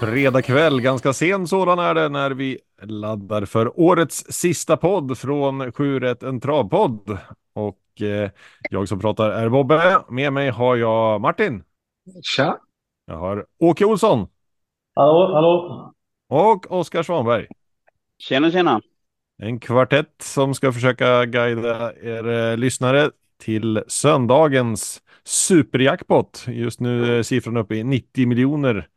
Fredag kväll, ganska sen sådan är det när vi laddar för årets sista podd från 7 en travpodd. Och eh, jag som pratar är Bobbe. Med mig har jag Martin. Tja! Jag har Åke Olsson. Hallå, hallå! Och Oskar Svanberg. Tjena, tjena! En kvartett som ska försöka guida er eh, lyssnare till söndagens superjackpot. Just nu är siffran uppe i 90 miljoner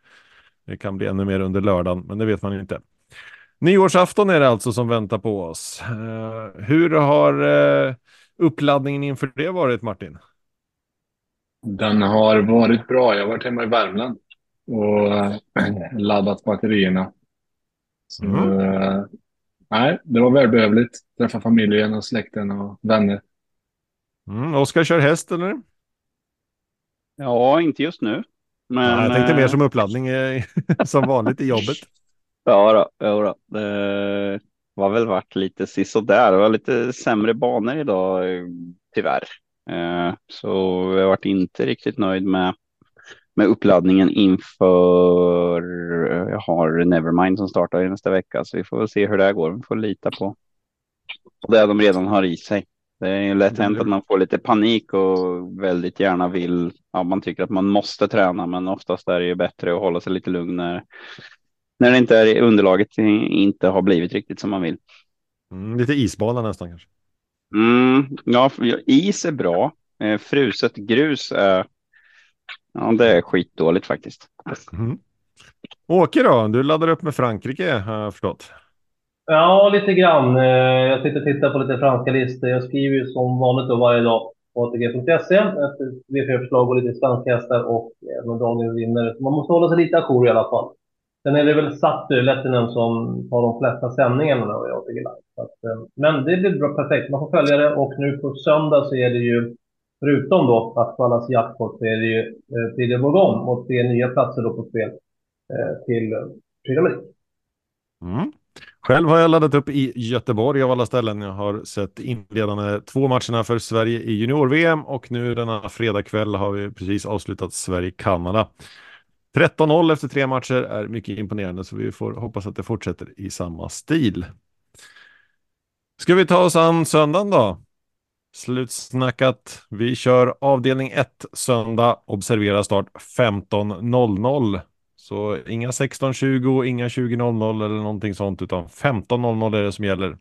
det kan bli ännu mer under lördagen, men det vet man inte. Nyårsafton är det alltså som väntar på oss. Uh, hur har uh, uppladdningen inför det varit, Martin? Den har varit bra. Jag har varit hemma i Värmland och uh, laddat batterierna. Så, mm. nej, det var välbehövligt. Träffa familjen och släkten och vänner. Mm, Oskar kör häst, eller? Ja, inte just nu. Men, ja, jag tänkte mer som uppladdning som vanligt i jobbet. Ja, då, ja då. det var väl varit lite sisådär. Det var lite sämre banor idag tyvärr. Eh, så jag har varit inte riktigt nöjd med, med uppladdningen inför jag har Nevermind som startar i nästa vecka. Så vi får väl se hur det går. Vi får lita på det de redan har i sig. Det är ju lätt hänt att man får lite panik och väldigt gärna vill, ja man tycker att man måste träna men oftast är det ju bättre att hålla sig lite lugn när, när det inte är underlaget inte har blivit riktigt som man vill. Mm, lite isbana nästan kanske? Mm, ja, is är bra. Eh, fruset grus är, ja det är skitdåligt faktiskt. Mm. Åke då, du laddar upp med Frankrike har jag förstått. Ja, lite grann. Eh, jag sitter och tittar på lite franska listor. Jag skriver ju som vanligt då varje dag på ATG.se Ett V4-förslag och lite svenska hästar och även dagens vinnare. Man måste hålla sig lite ajour i alla fall. Sen är det väl Satur, Lettinen, som tar de flesta sändningarna i ATG Live. Eh, men det blir bra, perfekt. Man får följa det och nu på söndag så är det ju, förutom då att kallas jackpot, så är det ju eh, Prix de Bourgogne och tre nya platser då på spel eh, till Prix Mm. Själv har jag laddat upp i Göteborg av alla ställen. Jag har sett inledande två matcherna för Sverige i junior-VM och nu denna fredagkväll har vi precis avslutat Sverige-Kanada. 13-0 efter tre matcher är mycket imponerande så vi får hoppas att det fortsätter i samma stil. Ska vi ta oss an söndagen då? Slutsnackat. Vi kör avdelning 1 söndag. Observera start 15.00. Så inga 16.20, inga 20.00 eller någonting sånt, utan 15.00 är det som gäller.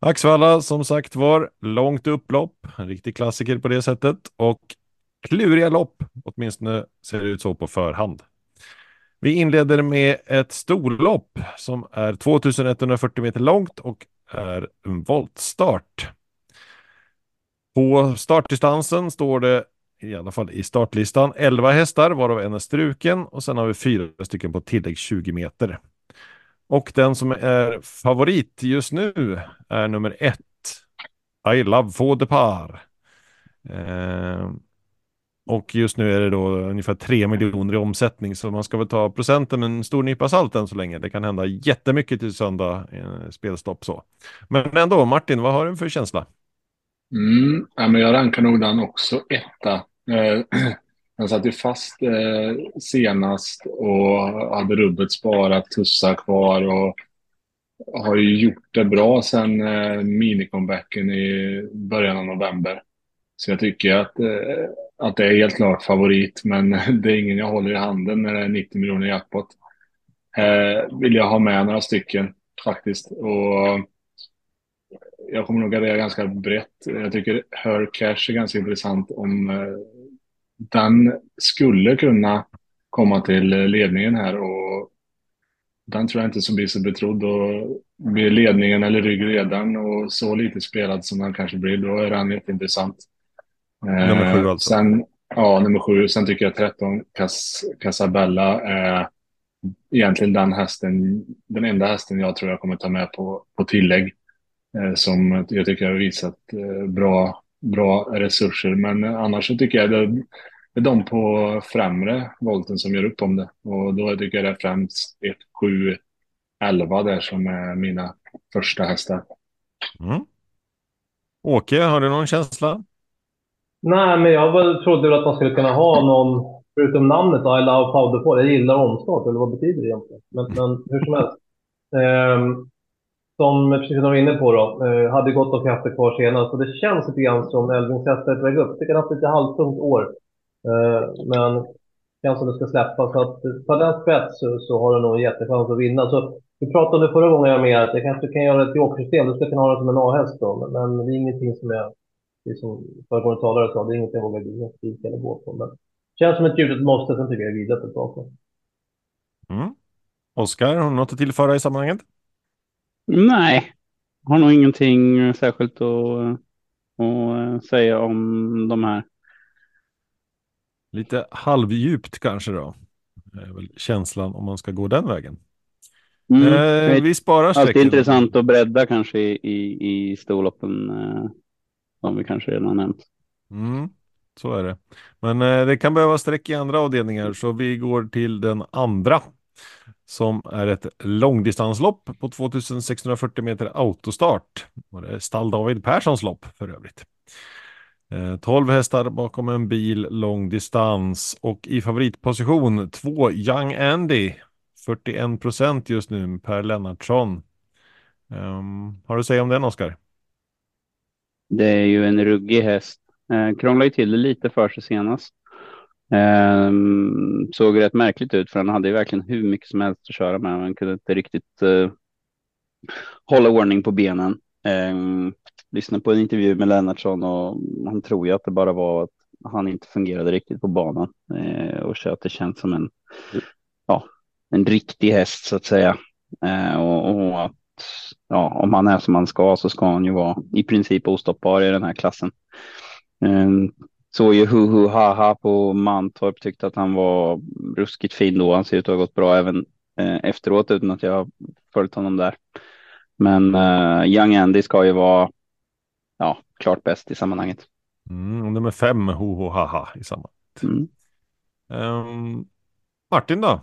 Axvalla som sagt var, långt upplopp, en riktig klassiker på det sättet och kluriga lopp, åtminstone ser det ut så på förhand. Vi inleder med ett storlopp som är 2140 meter långt och är en voltstart. På startdistansen står det i alla fall i startlistan. 11 hästar varav en är struken och sen har vi fyra stycken på tillägg 20 meter. Och den som är favorit just nu är nummer ett. I love for the par. Eh, och just nu är det då ungefär 3 miljoner i omsättning så man ska väl ta procenten med en stor nypa salt än så länge. Det kan hända jättemycket till söndag, eh, spelstopp så. Men ändå, Martin, vad har du för känsla? Mm, ja, men jag rankar nog den också etta. Eh, den satt ju fast eh, senast och hade rubbet sparat, tussar kvar och har ju gjort det bra sen eh, minicomebacken i början av november. Så jag tycker att, eh, att det är helt klart favorit, men det är ingen jag håller i handen när det är 90 miljoner jackpot. Eh, vill jag ha med några stycken faktiskt. Och jag kommer nog gardera ganska brett. Jag tycker Her Cash är ganska intressant om eh, den skulle kunna komma till ledningen här och den tror jag inte så blir så betrodd och blir ledningen eller ryggledaren och så lite spelad som han kanske blir, då är han jätteintressant. Nummer sju alltså? Sen, ja, nummer sju. Sen tycker jag 13 Cas Casabella är egentligen den hästen, den enda hästen jag tror jag kommer ta med på, på tillägg. Eh, som jag tycker har visat eh, bra, bra resurser. Men annars så tycker jag det, det är de på främre volten som gör upp om det. Och då tycker jag det är främst 1, 7, 11 där som är mina första hästar. Mm. Åke, har du någon känsla? Nej, men jag trodde väl att man skulle kunna ha någon förutom namnet I love powderfall, jag gillar omstart, eller vad betyder det egentligen? Men, men hur som helst. Eh, som, precis som du var inne på då, eh, hade gott om krafter kvar senast. Och det känns lite grann som Elvin hästar är på väg upp. Jag tycker han har haft lite halvtungt år. Eh, men känns som det ska släppa. Så att tar den spets så, så har du nog en jättechans att vinna. Så vi pratade förra gången jag med att jag kanske kan göra ett jokersystem. Du ska kunna ha det som en A-häst då. Men, men det är ingenting som jag, det är som föregående talare sa, det är ingenting jag vågar skrika eller gå på. Men det känns som ett djupt måste, sen tycker jag vidare tillbaka. Mm. Oskar, har du något att tillföra i sammanhanget? Nej, har nog ingenting särskilt att, att säga om de här. Lite halvdjupt kanske då. Det är väl känslan om man ska gå den vägen. Mm. Eh, vi sparar Alltid strecket. intressant att bredda kanske i, i, i storloppen. Eh, som vi kanske redan nämnt. Mm, så är det. Men eh, det kan behöva streck i andra avdelningar så vi går till den andra. Som är ett långdistanslopp på 2640 meter autostart. Och det är stall David Perssons lopp för övrigt. Eh, 12 hästar bakom en bil långdistans och i favoritposition två Young Andy 41 procent just nu Per Lennartsson. Um, har du att säga om den Oskar? Det är ju en ruggig häst. Eh, krånglade ju till det lite för sig senast. Eh, såg rätt märkligt ut för han hade ju verkligen hur mycket som helst att köra med. Han kunde inte riktigt eh, hålla ordning på benen. Eh, lyssnade på en intervju med Lennartsson och han tror ju att det bara var att han inte fungerade riktigt på banan eh, och att det känns som en, ja, en riktig häst så att säga. Eh, och, och att ja, om han är som han ska så ska han ju vara i princip ostoppbar i den här klassen. Ehm, Eh, så ju hu hu ha ha på Mantorp tyckte att han var ruskigt fin då. Han ser ut att ha gått bra även eh, efteråt utan att jag har följt honom där. Men eh, Young Andy ska ju vara ja, klart bäst i sammanhanget. Mm, nummer fem, ho ho ha ha i sammanhanget. Mm. Um, Martin då?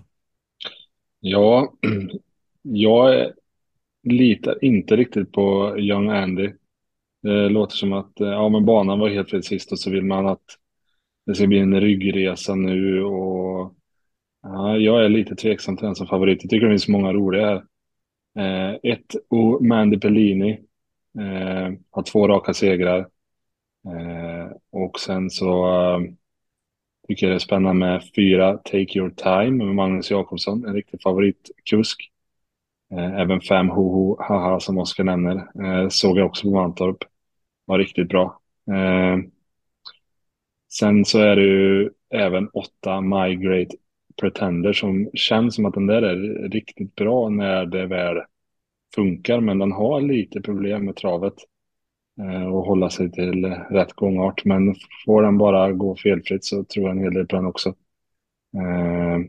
Ja, jag litar inte riktigt på Young Andy. Det låter som att eh, ja, men banan var helt fel sist och så vill man att det ska bli en ryggresa nu och ja, jag är lite tveksam till den som favorit. Jag tycker det finns många roliga här. Eh, ett, och Mandy Pellini eh, har två raka segrar. Eh, och sen så eh, tycker jag det är spännande med fyra Take Your Time med Magnus Jakobsson, en riktig favoritkusk. Eh, även fem Hoho Haha som Oskar nämner eh, såg jag också på Mantorp. Var riktigt bra. Eh, sen så är det ju även åtta My Great Pretender som känns som att den där är riktigt bra när det väl funkar, men den har lite problem med travet eh, och hålla sig till rätt gångart. Men får den bara gå felfritt så tror jag en hel del på den också. Eh,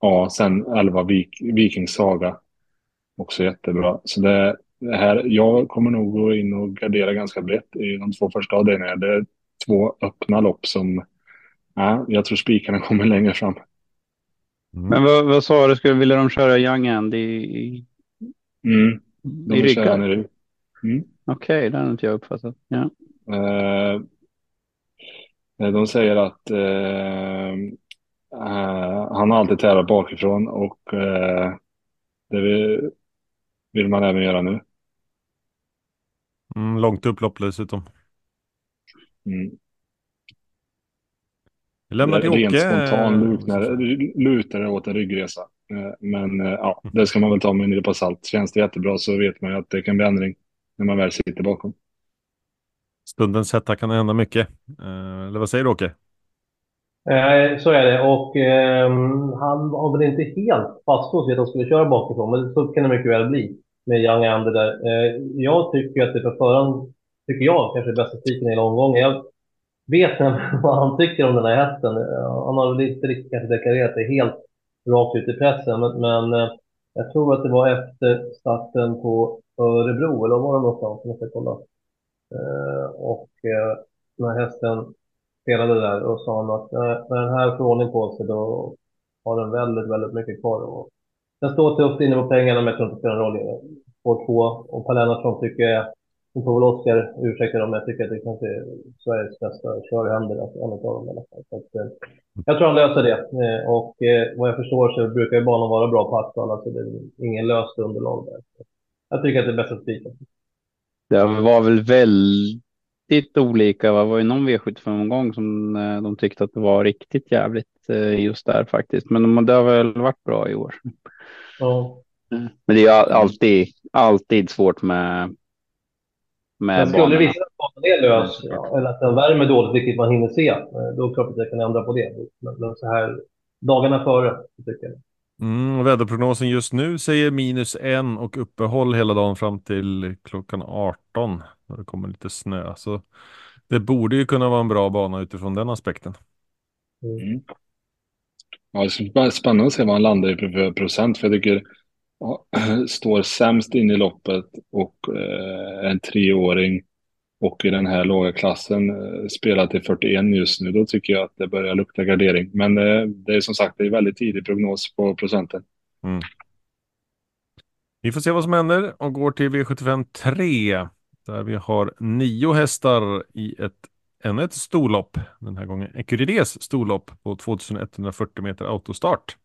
ja, sen 11 Vik Vikings Saga också jättebra. Så det, det, här, jag kommer nog gå in och gardera ganska brett i de två första avdelningarna. Det är två öppna lopp som, ja, jag tror spikarna kommer längre fram. Mm. Men vad, vad sa du, skulle vilja de köra Young Andy i, mm. de i ryggen? Mm. Okej, okay, det har inte jag uppfattat. Ja. Eh, de säger att eh, han har alltid tävlat bakifrån och eh, det vill, vill man även göra nu. Mm, långt upplopp dessutom. Mm. Vi lämnar till Rent Åke. spontan lutar, lutar det åt en ryggresa. Eh, Men eh, ja, det ska man väl ta med en nypa salt. Känns det jättebra så vet man ju att det kan bli ändring när man väl sitter bakom. Stundens hetta kan hända mycket. Eh, Eller vad säger du Åke? Eh, så är det och eh, han har väl inte helt fastlåst vid att han skulle köra bakifrån, men så kan det mycket väl bli med Young Ander där. Eh, jag tycker att det på förhand, tycker jag, kanske är bästa spiken i hela omgången. Jag vet vad han tycker om den här hästen. Eh, han har väl inte riktigt kanske deklarerat det helt rakt ut i pressen, men, men eh, jag tror att det var efter starten på Örebro, eller var det någonstans? Jag måste kolla. Eh, och eh, den här hästen spelade där och sa han att när den här får ordning på sig då har den väldigt, väldigt mycket kvar. att den står tufft inne på pengarna men jag tror inte det spelar någon roll. Spår två och Per Lennartsson tycker jag Nu får väl Oskar ursäkta om jag tycker att det kanske är Sveriges bästa körhänder, alltså en av dem i alla fall. Så att, eh, jag tror han löser det. Eh, och eh, vad jag förstår så brukar ju banan vara bra på asfalt, alltså det är ingen löst underlag där. Jag tycker att det är bäst att spika. Det var väl väldigt olika. Det var ju någon V75-omgång som eh, de tyckte att det var riktigt jävligt eh, just där faktiskt. Men det har väl varit bra i år. Ja. Men det är alltid, alltid svårt med. med Men skulle visa att banan är lös, ja, eller att den värmer dåligt, vilket man hinner se, eh, då är det klart att jag kan ändra på det. Men, men så här dagarna före, tycker jag. Mm, väderprognosen just nu säger minus en och uppehåll hela dagen fram till klockan 18 när det kommer lite snö. Så det borde ju kunna vara en bra bana utifrån den aspekten. Mm. Ja, det ska bli spännande att se vad han landar i för procent. För jag tycker ja, står sämst in i loppet och eh, en treåring och i den här låga klassen eh, spelar till 41 just nu. Då tycker jag att det börjar lukta gardering. Men eh, det är som sagt det är väldigt tidig prognos på procenten. Mm. Vi får se vad som händer och går till V75 3 där vi har nio hästar i ett ännu ett storlopp. Den här gången Ecurides storlopp på 2140 meter autostart.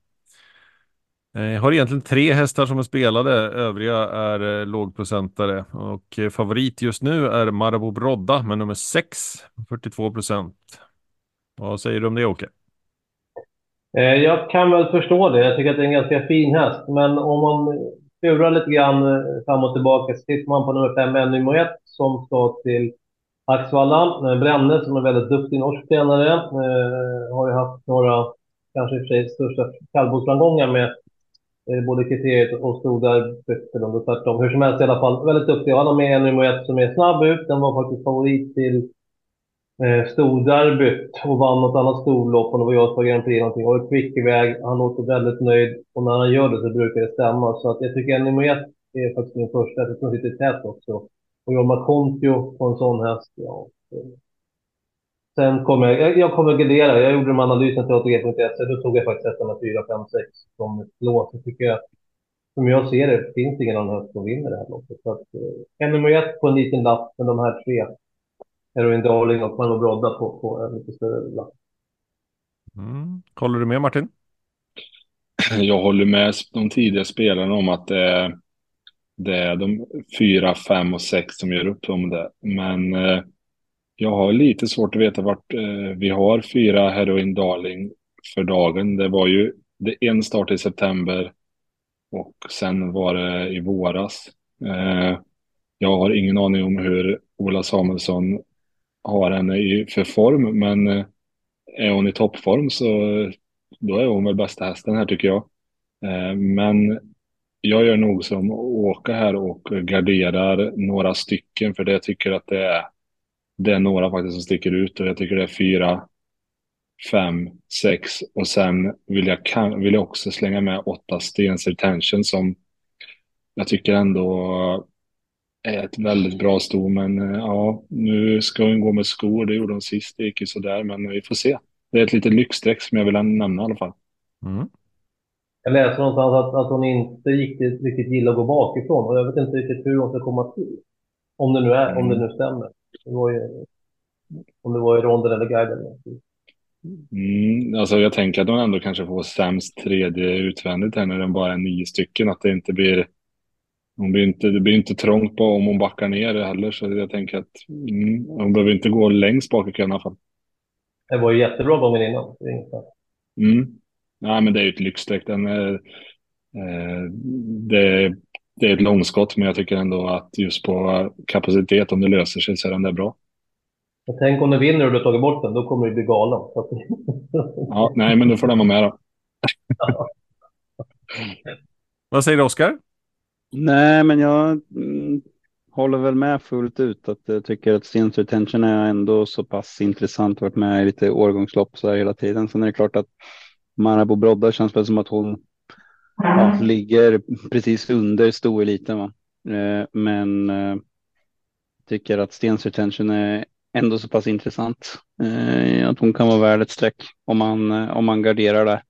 Eh, jag har egentligen tre hästar som är spelade, övriga är eh, lågprocentare och eh, favorit just nu är Marabou Brodda med nummer 6, 42 procent. Vad säger du om det Åke? Jag kan väl förstå det. Jag tycker att det är en ganska fin häst. Men om man klurar lite grann fram och tillbaka så tittar man på nummer 5, Ennymo 1, som ska till Axvalla. Eh, Brenne, som är väldigt duktig norsk tränare, eh, har ju haft några, kanske i och för sig största kallblodsframgångar med eh, både kriteriet och Stodarbytt, eller om det är tvärtom. Hur som helst i alla fall, väldigt duktig. Han har med en nummer ett som är snabb ut. Den var faktiskt favorit till eh, Storderbyt och vann något annat storlopp och det var jag på Grand Prix någonting och är kvick iväg. Han låter väldigt nöjd och när han gör det så brukar det stämma. Så att jag tycker att nummer ett är faktiskt min första. Jag tror sitter tätt också. Och Jorma Kontio på en sån häst, ja. Sen kommer jag, jag, jag kommer gardera. Jag gjorde de analysen till ATG.se. Då tog jag faktiskt hästarna 4, 5, 6 som lås. Så tycker jag, som jag ser det, finns det ingen annan häst som vinner det här loppet. Så att, eh, nummer ett på en liten lapp, men de här tre Heroin Darling och Malmö Brodda på, på en lite större lapp. Mm. Håller du med Martin? Jag håller med de tidiga spelarna om att det är, det är de fyra, fem och sex som gör upp om det. Men eh, jag har lite svårt att veta vart eh, vi har fyra Heroin Darling för dagen. Det var ju det en start i september och sen var det i våras. Eh, jag har ingen aning om hur Ola Samuelsson har henne i för form, men eh, är hon i toppform så eh, då är hon väl bästa hästen här tycker jag. Eh, Men jag gör nog som Åka här och garderar några stycken för det jag tycker att det är, det är några faktiskt som sticker ut och jag tycker det är fyra, fem, sex och sen vill jag, kan, vill jag också slänga med åtta Stens Retention som jag tycker ändå är ett väldigt bra sto, men eh, ja, nu ska hon gå med skor. Det gjorde hon sist, det gick ju sådär, men vi får se. Det är ett litet lyxstreck som jag vill nämna i alla fall. Mm. Jag läste någonstans att, att hon inte riktigt, riktigt gillar att gå bakifrån och jag vet inte riktigt hur hon ska komma till. Om det nu är, om det nu stämmer. Det var ju, om det var i ronden eller guiden. Mm, alltså jag tänker att hon ändå kanske får sämst tredje utvändigt här när den bara är nio stycken, att det inte blir hon blir inte, det blir inte trångt på om hon backar ner heller, så jag tänker att mm, hon behöver inte gå längst bak i kön i alla fall. Det var ju jättebra gången innan. Mm. Nej, men det är ju ett lyxstreck. Den är, eh, det, det är ett långskott, men jag tycker ändå att just på kapacitet, om det löser sig, så är den där bra. Och tänk om du vinner och du har tagit bort den, då kommer du bli galen. Ja, nej, men då får den vara med då. Vad säger du Oskar? Nej, men jag mm, håller väl med fullt ut att jag tycker att Stens Retention är ändå så pass intressant. Varit med i lite årgångslopp så här hela tiden. Sen är det klart att Marabou Brodda känns väl som att hon ja, ligger precis under stoeliten. Va? Eh, men eh, tycker att Stens Retention är ändå så pass intressant eh, att hon kan vara värd ett streck om man, eh, om man garderar där.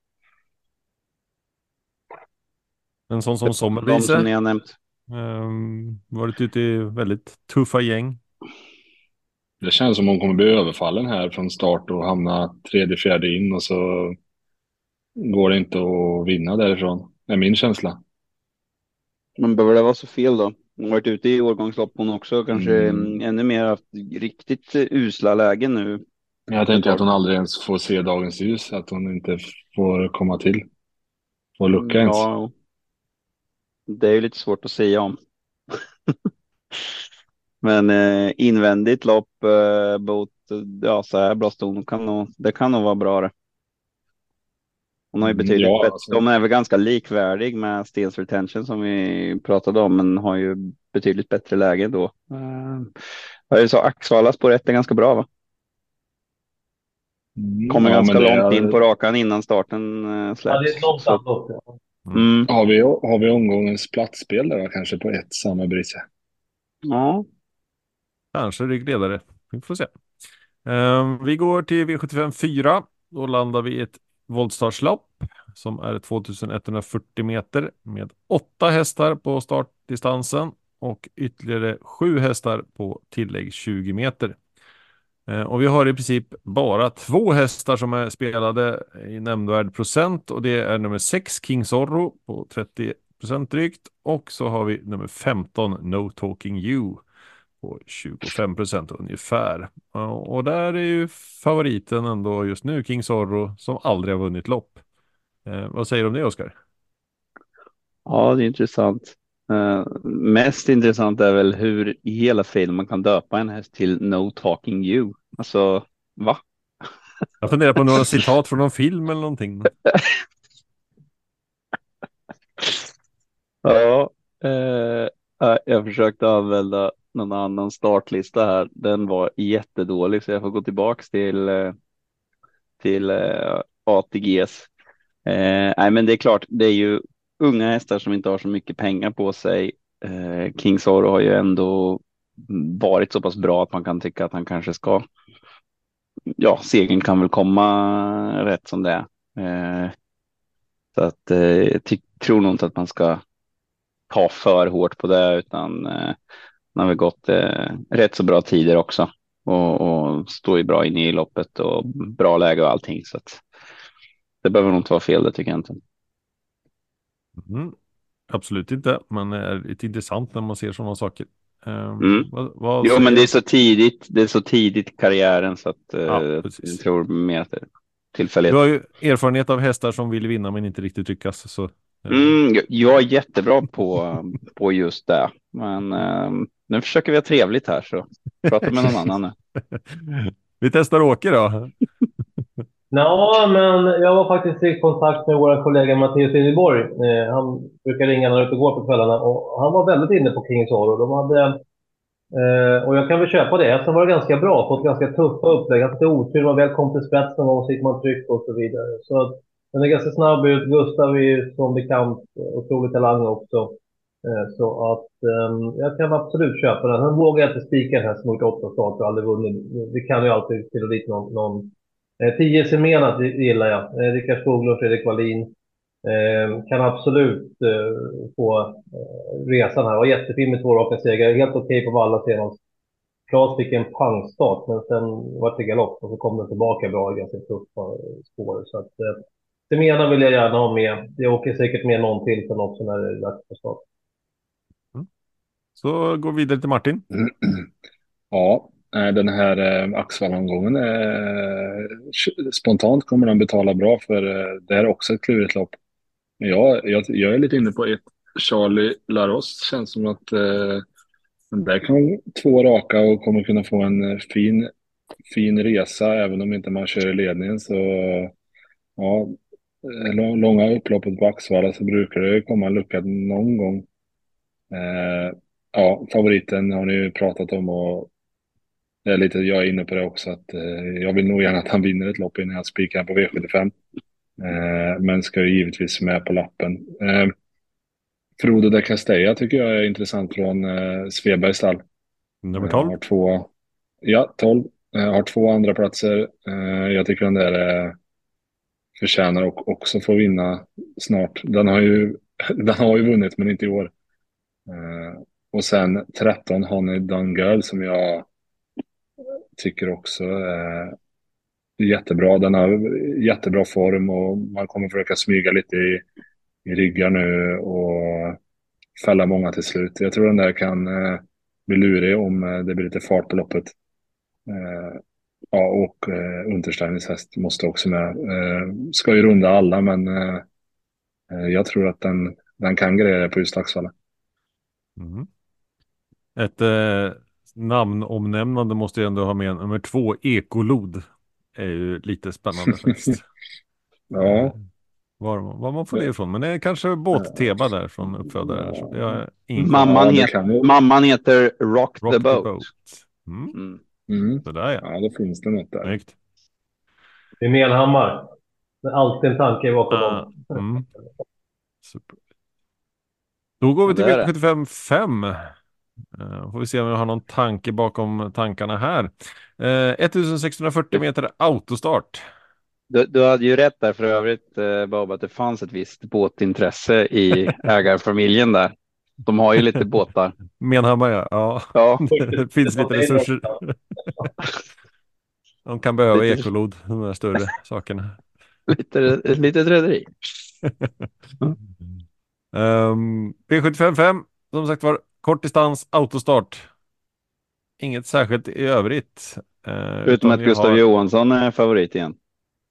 En sån som De som ni har nämnt. Um, varit ute i väldigt tuffa gäng. Det känns som hon kommer bli överfallen här från start och hamna tredje, fjärde in och så går det inte att vinna därifrån. Är min känsla. Men behöver det vara så fel då? Hon har varit ute i årgångslopp hon också, kanske Mm. ännu mer haft riktigt usla lägen nu. Jag tänker att hon aldrig ens får se dagens ljus, att hon inte får komma till. Får lucka ens. Ja, det är ju lite svårt att säga om. Men eh, invändigt lopp eh, mot ja, så här bra ston kan nog, det kan nog vara bra det. Hon har ju betydligt ja, bättre. alltså. De är väl ganska likvärdig med Stens Retention som vi pratade om, men har ju betydligt bättre läge då. Eh, jag så Axvalla spår ett är ganska bra va? Mm, Kommer ja, ganska långt är- in på rakan innan starten Ja, släpps. det är Så-. Ja. Mm, Har vi, har vi omgångens platsspel där kanske på ett samma Brice? ja, Kanske ryggledare. Vi får se. Ehm, vi går till V75 4. Då landar vi i ett voltstartslopp som är 2140 meter med åtta hästar på startdistansen och ytterligare sju hästar på tillägg 20 meter. Eh, och vi har i princip bara två hästar som är spelade i nämnvärd procent och det är nummer 6 King Zorro på 30 procent drygt och så har vi nummer 15 No Talking You på 25 procent ungefär. Och där är ju favoriten ändå just nu King Zorro som aldrig har vunnit lopp. Eh, vad säger du om det Oskar? ja, det är intressant. Eh, mest intressant är väl hur i hela filmen man kan döpa en häst till No Talking You. Alltså, va? Jag funderar på några citat från någon film eller någonting. Ja, eh, jag försökte använda någon annan startlista här. Den var jättedålig så jag får gå tillbaks till, eh, till eh, ATGs. Eh, nej, men det är klart, det är ju unga hästar som inte har så mycket pengar på sig. Eh, King Zorro har ju ändå varit så pass bra att man kan tycka att han kanske ska. Ja, segern kan väl komma rätt som det är. Eh, så att eh, jag tror nog inte att man ska ta för hårt på det utan eh, han har väl gått eh, rätt så bra tider också och, och står ju bra inne i loppet och bra läge och allting så att det behöver nog inte vara fel det tycker jag inte. Mm. Absolut inte, men det är lite intressant när man ser sådana saker. Eh, Mm. vad, vad Jo, men det är så tidigt. Det är så tidigt i karriären så att eh, Ja, precis. jag tror mer att det är tillfälligt. Du har ju erfarenhet av hästar som vill vinna men inte riktigt lyckas. Så, Mm, jag- är jättebra på, på just det, men eh, nu försöker vi ha trevligt här så prata med någon annan nu. Vi testar Åke då. Ja, men jag var faktiskt i kontakt med vår kollega Mattias Liljeborg. Eh, han brukar ringa när han är ute och går på kvällarna och han var väldigt inne på Kings Oro. De hade, eh, och jag kan väl köpa det. Sen var ganska bra, fått ganska tuffa upplägg. Han hade otur, var väl kom till spets någon gång så gick man tryck och så vidare. Så att den är ganska snabb ut. Gustav är ju som bekant otrolig talang också. Eh, så att ehm, jag kan absolut köpa den. Han vågar inte spika den här som har gjort åtta starter och aldrig vunnit. Det kan ju alltid till och dit någon, någon eh, Tio Semenat gillar jag. Eh, Rickard Skoglund, Fredrik Wallin. Ehm, kan absolut få resan här. Var jättefin med två raka segrar. Helt okej på valla senast. Klas fick en pangstart, men sen var det galopp och så kom den tillbaka bra i ganska tuffa spår. Så att, eh, Semena vill jag gärna ha med. Jag åker säkert med någon till sen också när det är dags för start. Så går vi vidare till Martin. Ja, eh, den här eh, Axvall-omgången, eh, spontant kommer den betala bra för eh, det är också ett klurigt lopp. Men jag, jag, jag är lite inne på ett Charlie Larosse. Känns som att eh, den där kan två raka och kommer kunna få en fin, fin resa även om inte man kör i ledningen. Så ja, långa upploppet på Axvalla så brukar det komma en lucka någon gång. Eh, ja, favoriten har ni ju pratat om och det är lite, jag är inne på det också att eh, jag vill nog gärna att han vinner ett lopp innan jag spikar på V75. Eh, men ska ju givetvis med på lappen. Eh, Frodo de Castella tycker jag är intressant från eh, Svebergs stall. Nummer Eh, 12. Har två, ja, 12. Eh, har två andra platser. Eh, jag tycker den där eh, förtjänar och också få vinna snart. Den har ju, den har ju vunnit men inte i år. Eh, och sen 13 Honey Done Girl som jag tycker också är jättebra. Den har jättebra form och man kommer försöka smyga lite i, i ryggar nu och fälla många till slut. Jag tror den där kan eh, bli lurig om eh, det blir lite fart på loppet. Eh, ja, och eh, Untersteins häst måste också med. Eh, ska ju runda alla, men eh, eh, jag tror att den, den kan grejer på just Axvalla. Mm. Ett eh, namnomnämnande måste jag ändå ha med. Nummer två, Ekolod. Är ju lite spännande faktiskt. ja. Var, var man får det ifrån. Men det är kanske båttema där från uppfödare. Ingen Mamman, Ja, det het, kan ju- mamman heter Rock, Rock the Boat. Mm. Mm. Mm. Så där ja. Ja, då finns det något där. Snyggt. Det är Melhammar. Det är alltid en tanke bakom dem. mm. Super. Då går vi till Det är det. V75 5. Uh, får vi se om vi har någon tanke bakom tankarna här. Uh, 1640 meter autostart. Du, du hade ju rätt där för övrigt, eh, Bob, att det fanns ett visst båtintresse i ägarfamiljen där. De har ju lite båtar. Menhammar ja. ja. Ja, det finns lite resurser. De kan behöva Lite- ekolod, de där större sakerna. lite, ett litet rederi. Um, V75 5, som sagt var, kort distans, autostart. Inget särskilt i övrigt. Eh, Utom att Gustav har- Johansson är favorit igen.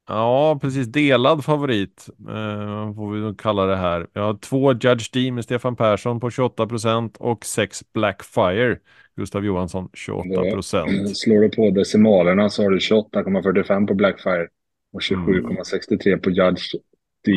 Ja, precis. Delad favorit eh, får vi nog kalla det här. Jag har två Judge D med Stefan Persson på 28 procent och sex Blackfire. Gustav Johansson 28 procent. Slår du på decimalerna så har du 28,45 på Blackfire och 27,63 på Judge D.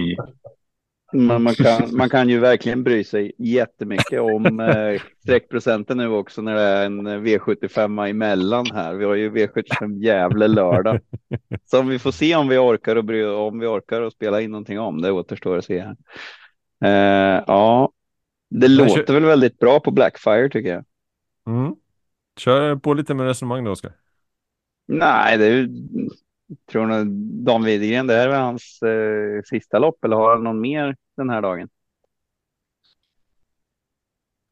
Men man kan, man kan ju verkligen bry sig jättemycket om eh, sträckprocenten nu också när det är en V75 emellan här. Vi har ju V75 Gävle lördag. Så vi får se om vi orkar och bry, om vi orkar och spela in någonting om det återstår att se här. Eh, ja, det Men låter kö- väl väldigt bra på Blackfire tycker jag. Mm. Kör på lite med resonemang då, Oskar. Nej, det är ju, tror nog Dan Widegren, det här är hans eh, sista lopp eller har han någon mer den här dagen?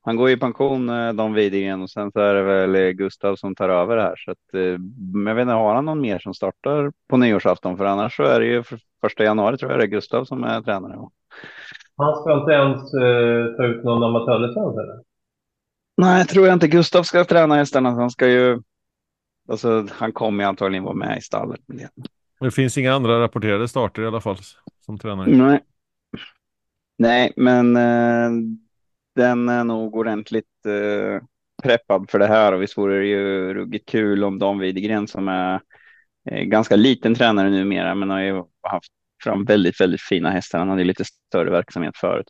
Han går i pension, eh, Dan Widegren, och sen så är det väl eh, Gustav som tar över här. Så att, eh, men jag vet inte, har han någon mer som startar på nyårsafton? För annars så är det ju för första januari tror jag det är Gustav som är tränare. Han ska inte ens eh, ta ut någon amatörlicens eller? Nej, jag tror jag inte. Gustav ska träna hästarna. Han ska ju, alltså han kommer antagligen vara med i stallet. det. Finns inga andra rapporterade starter i alla fall som tränare. Nej. Nej, men eh, den är nog ordentligt eh, preppad för det här och visst vore det ju ruggigt kul om Dan Widegren som är eh, ganska liten tränare numera, men har ju haft fram väldigt, väldigt fina hästar. Han hade lite större verksamhet förut.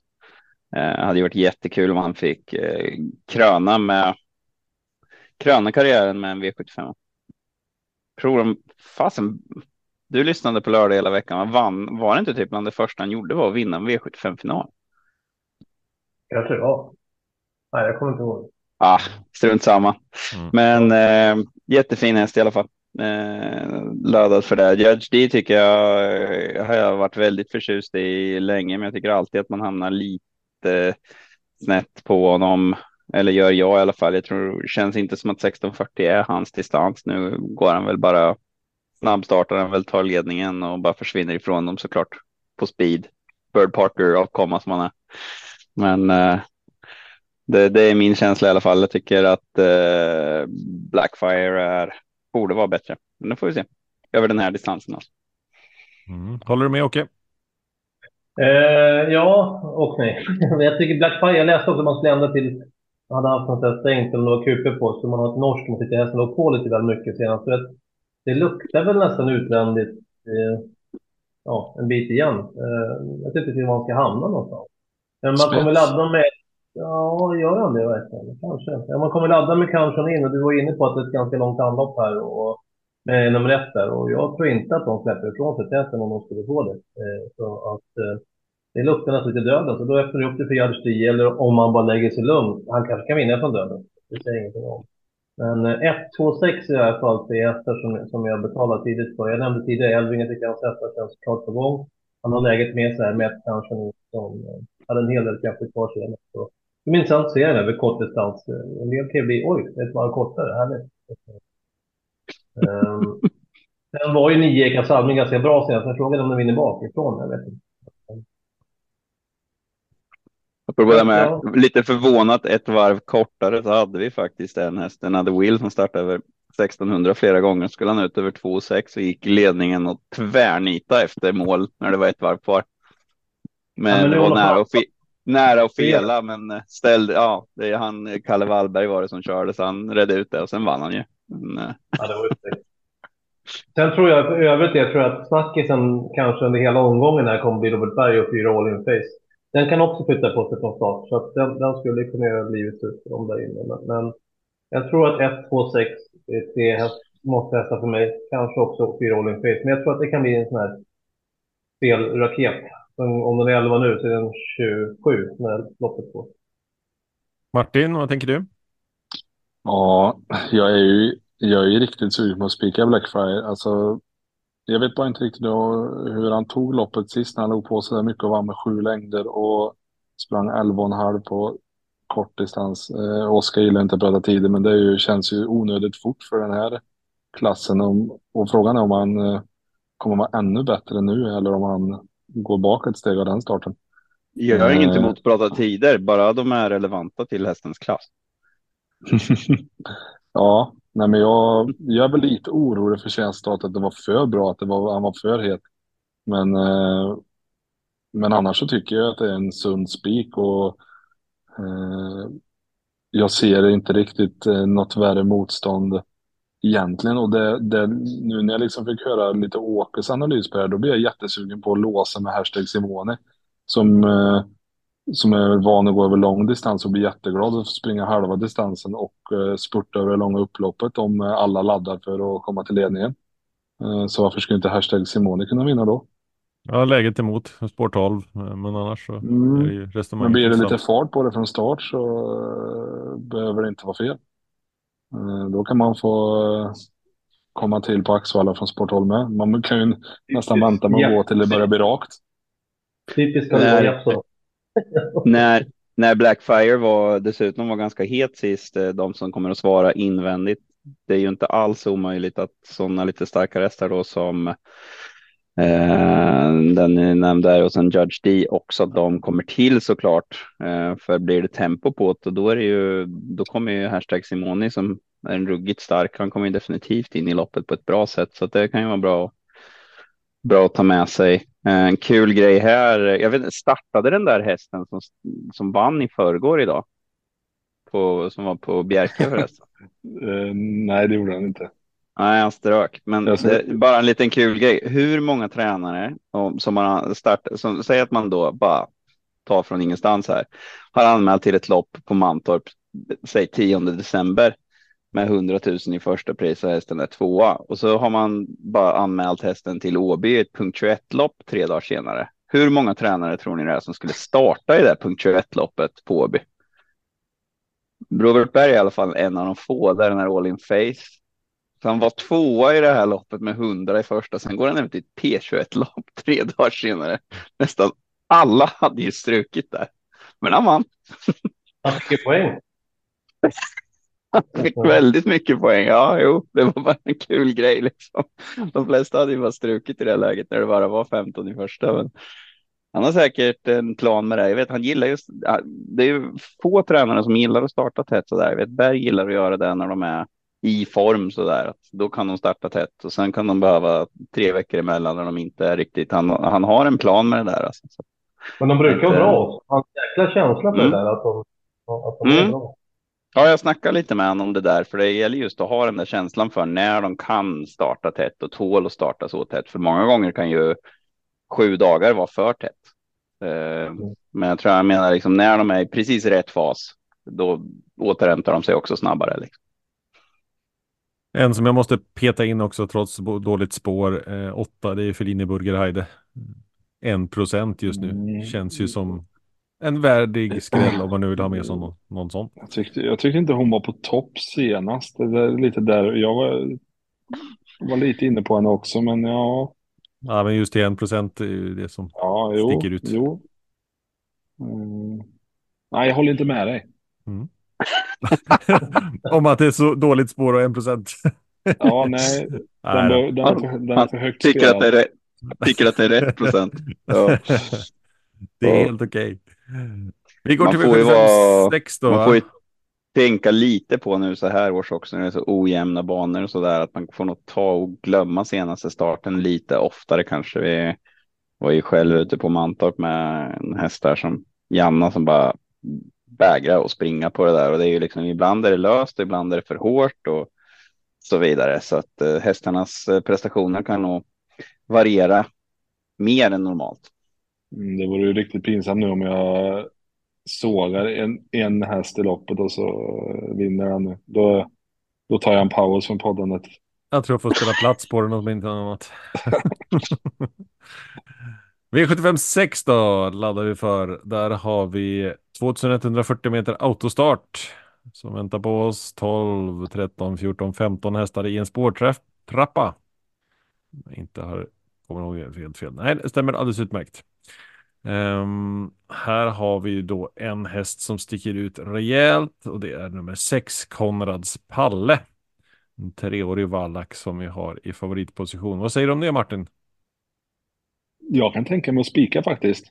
Eh, hade ju varit jättekul om han fick eh, kröna med kröna karriären med en V75. Tror de, fasen, du lyssnade på lördag hela veckan. Vann, var det inte typ bland det första han gjorde var att vinna en V75-final? Kanske det var. Nej, jag kommer inte ihåg. Ah, strunt samma. Mm. Men eh, jättefin häst i alla fall. Eh, laddad för det. Judge D tycker jag eh, har jag varit väldigt förtjust i länge, men jag tycker alltid att man hamnar lite snett på honom. Eller gör jag i alla fall. Jag tror det känns inte som att 1640 är hans distans. Nu går han väl bara snabbstartar han väl tar ledningen och bara försvinner ifrån dem såklart på speed. Bird Parker avkomma som han är. Men eh, det, det är min känsla i alla fall. Jag tycker att eh, Blackfire är, borde vara bättre. Men det får vi se. Över den här distansen. Alltså. Mm. Håller du med Åke? Eh, ja och nej. jag tycker Blackfire, jag läste också att man skulle ändra till, man hade haft något stängt eller några kupor på, så man har ett norskt man tyckte hästen låg på lite väl mycket senast. Så det, det luktar väl nästan utvändigt eh, ja, en bit igen. Eh, jag vet inte var man ska hamna någonstans. Men man kommer ladda med, ja gör han det verkligen? Kanske. Ja, man kommer ladda med kanske in och du var inne på att det är ett ganska långt anlopp här och med nummer ett där och jag tror inte att de släpper ifrån sig testen om de skulle få det. Eh, så att eh, det luktar nästan lite döden, så alltså. då öppnar du upp det för Jadji, eller om man bara lägger sig lugnt. Han kanske kan vinna från döden. Det säger jag ingenting om. Men 1, 2, 6 i alla fall tre hästar som, som jag betalar tidigt för. Jag nämnde tidigare Elving, jag tycker hans hästar känns klart på gång. Han har läget med sig här med ett kanske som eh, hade en hel del krafter kvar senast. Så Det blir intressant att se den över kortdistans. En del kan bli, oj, ett varv kortare, härligt. um, var ju nio Salming ganska bra senast, men frågan är om den vinner bakifrån. Jag vet inte. Apropå det med ja. lite förvånat ett varv kortare så hade vi faktiskt en häst, en hade Will som startade över 1600 flera gånger. Skulle han ut över 2,6 och gick ledningen och tvärnita efter mål när det var ett varv kvar. Men, ja, men det var nära och, nära och fela, men ställde, ja, det är han, Kalle Wallberg var det som körde, så han redde ut det och sen vann han ju. Men, eh, ja, det var Sen tror jag, för övrigt, jag tror att snackisen kanske under hela omgången här kommer bli Robert Berg och fyra all in face. Den kan också flytta på sig från start, så att den, den skulle kunna göra livet ut för dem där inne. Men, men jag tror att 1, 2, 6 är tre häst, måste hästar för mig. Kanske också fyra all in face. Men jag tror att det kan bli en sån här spelraket. Om den är 11 nu så är den 27 när loppet går. Martin, vad tänker du? Ja, jag är ju, jag är ju riktigt sugen på att spika Blackfire. Alltså, jag vet bara inte riktigt hur han tog loppet sist när han låg på så där mycket och vann med sju längder och sprang 11,5 på kort distans. Eh, Oskar gillar inte att prata tider, men det ju, känns ju onödigt fort för den här klassen. Och, och frågan är om han eh, kommer vara ännu bättre nu eller om han går bak ett steg av den starten. Jag har inget eh. emot att prata tider, bara de är relevanta till hästens klass. ja, nej men jag, jag är väl lite orolig för känslan att det var för bra, att det var, han var för het. Men, eh, men annars så tycker jag att det är en sund spik och eh, jag ser inte riktigt eh, något värre motstånd egentligen. Och det, det, nu när jag liksom fick höra lite Åkes analys på det här, då blir jag jättesugen på att låsa med hashtag Simone. Som, eh, som är van att gå över lång distans och blir jätteglad att springa halva distansen och eh, spurta över det långa upploppet om eh, alla laddar för att komma till ledningen. Eh, så varför skulle inte hashtag Simone kunna vinna då? Ja, läget emot spår 12, eh, men annars så mm. är det ju. Men blir det lite fart på det från start så behöver det inte vara fel. Då kan man få komma till på Axvalla från sport 12 med. Man kan ju nästan vänta med att gå till det börjar bli rakt. Typiskt när, när, när Blackfire var dessutom var ganska het sist, eh, de som kommer att svara invändigt. Det är ju inte alls omöjligt att sådana lite starka hästar då som Eh, den ni nämnde och sen Judge D också att de kommer till såklart. Eh, för blir det tempo på det då är det ju, då kommer ju hashtag Simoni som är en ruggigt stark. Han kommer ju definitivt in i loppet på ett bra sätt så att det kan ju vara bra, att bra att ta med sig. Eh, en kul grej här. Jag vet startade den där hästen som, som vann i förrgår idag? På, som var på Bjerke förresten? uh, nej, det gjorde han inte. Nej, han strök. Men det, bara en liten kul grej. Hur många tränare som man startat, som säger att man då bara tar från ingenstans här, har anmält till ett lopp på Mantorp, säg 10 december med 100 000 i första pris och hästen är tvåa. Och så har man bara anmält hästen till Åby ett punkt 21 lopp tre dagar senare. Hur många tränare tror ni det är som skulle starta i det punkt 21 loppet på Åby? Robert Berg är i alla fall en av de få där den är all in face så han var tvåa i det här loppet med 100 i första. Sen går han ut i ett P21-lopp tre dagar senare. Nästan alla hade ju strukit där. Men han vann. Han fick poäng. Han fick väldigt mycket poäng. Ja, jo, det var bara en kul grej liksom. De flesta hade ju bara strukit i det läget när det bara var 15 i första. Men han har säkert en plan med det. Jag vet, han gillar just. Det är få tränare som gillar att starta tätt så där. Jag vet, Berg gillar att göra det när de är i form så där. Då kan de starta tätt och sen kan de behöva tre veckor emellan när de inte är riktigt. Han, han har en plan med det där. Alltså. Men de brukar vara bra. Han jäkla känsla för mm. det där. Att de, att de mm. är bra. Ja, jag snackar lite med honom om det där, för det gäller just att ha den där känslan för när de kan starta tätt och tål att starta så tätt. För många gånger kan ju sju dagar vara för tätt. Eh, mm. Men jag tror jag menar liksom när de är i precis rätt fas, då återhämtar de sig också snabbare. Liksom. En som jag måste peta in också trots dåligt spår, eh, åtta, det är Fellini Burgerheide. En procent just nu. Mm. Känns ju som en värdig skräll om man nu vill ha med sig någon, någon sån. Jag tyckte, jag tyckte inte hon var på topp senast. Det är lite där, jag var, var lite inne på henne också, men ja. Ja, men just en procent är ju det som ja, jo, sticker ut. Jo. Mm. Nej, jag håller inte med dig. Mm. Om att det är så dåligt spår och en procent. Ja, nej. Den, Nej den, för, den är för högt Tycker att, det är tycker att det är rätt procent. Ja. Det är helt okej. Vi går Man till får ju vara- V756 då. Man får ju tänka lite på nu så här års också när det är så ojämna banor och så där att man får nog ta och glömma senaste starten lite oftare kanske. Vi var ju själv ute på Mantorp med en häst där som Janna som bara vägrar att springa på det där och det är ju liksom ibland är det löst, ibland är det för hårt och så vidare så att eh, hästarnas eh, prestationer kan nog variera mer än normalt. Mm, det vore ju riktigt pinsamt nu om jag sågar en, en häst i loppet och så vinner han nu. Då, då tar jag en paus från poddandet. Jag tror jag får spela plats på den om inte annat. V75 6 då laddar vi för. Där har vi 2140 meter autostart som väntar på oss. 12, 13, 14, 15 hästar i en spårtrappa. Inte har, kommer ihåg helt fel. Nej, det stämmer alldeles utmärkt. Um, här har vi då en häst som sticker ut rejält och det är nummer 6, Konrads Palle. En treårig vallack som vi har i favoritposition. Vad säger du om det Martin? Jag kan tänka mig att spika faktiskt.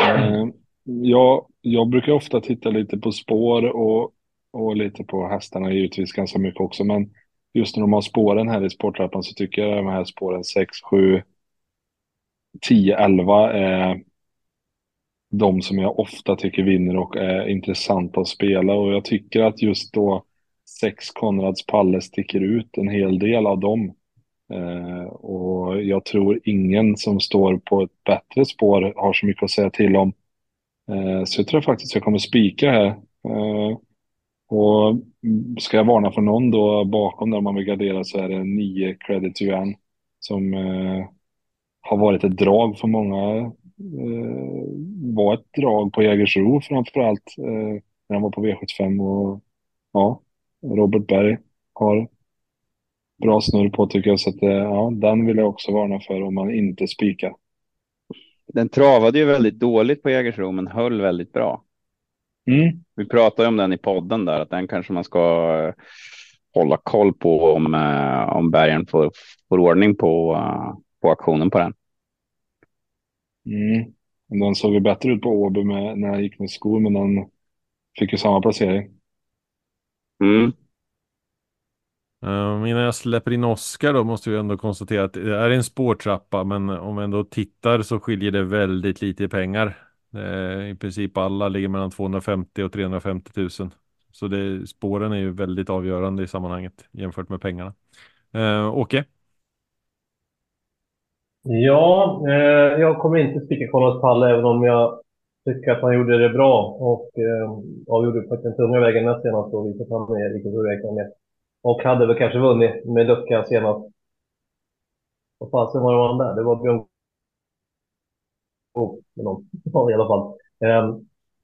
Eh, jag, jag brukar ofta titta lite på spår och, och lite på hästarna givetvis ganska mycket också. Men just när de har spåren här i spårtrappan så tycker jag de här spåren 6, 7, 10, 11 är de som jag ofta tycker vinner och är intressanta att spela. Och jag tycker att just då Sex Konrads Palle sticker ut en hel del av dem. Eh, och jag tror ingen som står på ett bättre spår har så mycket att säga till om. Eh, så jag tror faktiskt jag kommer spika här. Eh, och ska jag varna för någon då bakom där man vill gardera så är det 9 Credit Yuan som eh, har varit ett drag för många. Eh, var ett drag på Jägersro framförallt eh, när han var på V75 och ja, Robert Berg har bra snurr på tycker jag. Så att, eh, ja, den vill jag också varna för om man inte spikar. Den travade ju väldigt dåligt på Jägersro men höll väldigt bra. Mm. Vi pratade om den i podden där, att den kanske man ska eh, hålla koll på om, om Bergen får, får ordning på, på aktionen på den. Mm. Men Den såg ju bättre ut på Åby med, när jag gick med skor, men den fick ju samma placering. Mm. Um, innan jag släpper in Oskar då måste vi ändå konstatera att det är en spårtrappa men om vi ändå tittar så skiljer det väldigt lite i pengar. Eh, I princip alla ligger mellan 250 och 350 000. Så det, spåren är ju väldigt avgörande i sammanhanget jämfört med pengarna. Uh, Åke? Ja, eh, jag kommer inte sticka Konrads Palle även om jag tycker att han gjorde det bra och eh, avgjorde på den tunga vägen näst senast och visade att han är riktigt att räkna med. Och hade väl kanske vunnit med lucka senast. Vad fasen var det var där? Det var Björn Goop med någon. Ja, i alla fall. Ehm,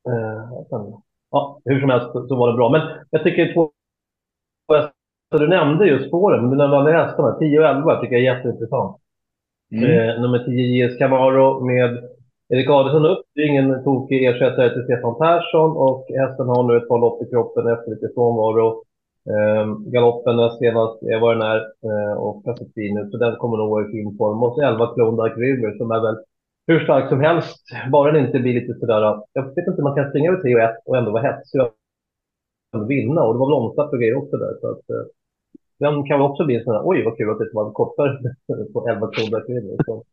eh, eh, sen- ja, hur som helst så, var det bra. Men jag tycker två så du nämnde just spåren, men den andra hästarna, 10 och 11, tycker jag är jätteintressant. Mm. Eh, nummer 10 JS Camaro med Erik Adelsson upp. Det är ingen tokig ersättare till Stefan Persson och hästen har nu ett par lopp i kroppen efter lite frånvaro. Ehm, eh, galoppen näst senast är vad den är eh, och har sett fin ut, så den kommer nog vara i fin form. Och så 11 Klondike River som är väl hur stark som helst, bara den inte blir lite sådär... Jag vet inte, man kan springa över 3 och 1 och ändå vara hetsig och vinna. Och det var väl omsatt och grejer också där. Så att, eh, den kan väl också bli en sån här, oj vad kul att det var kortare på 11 kronor.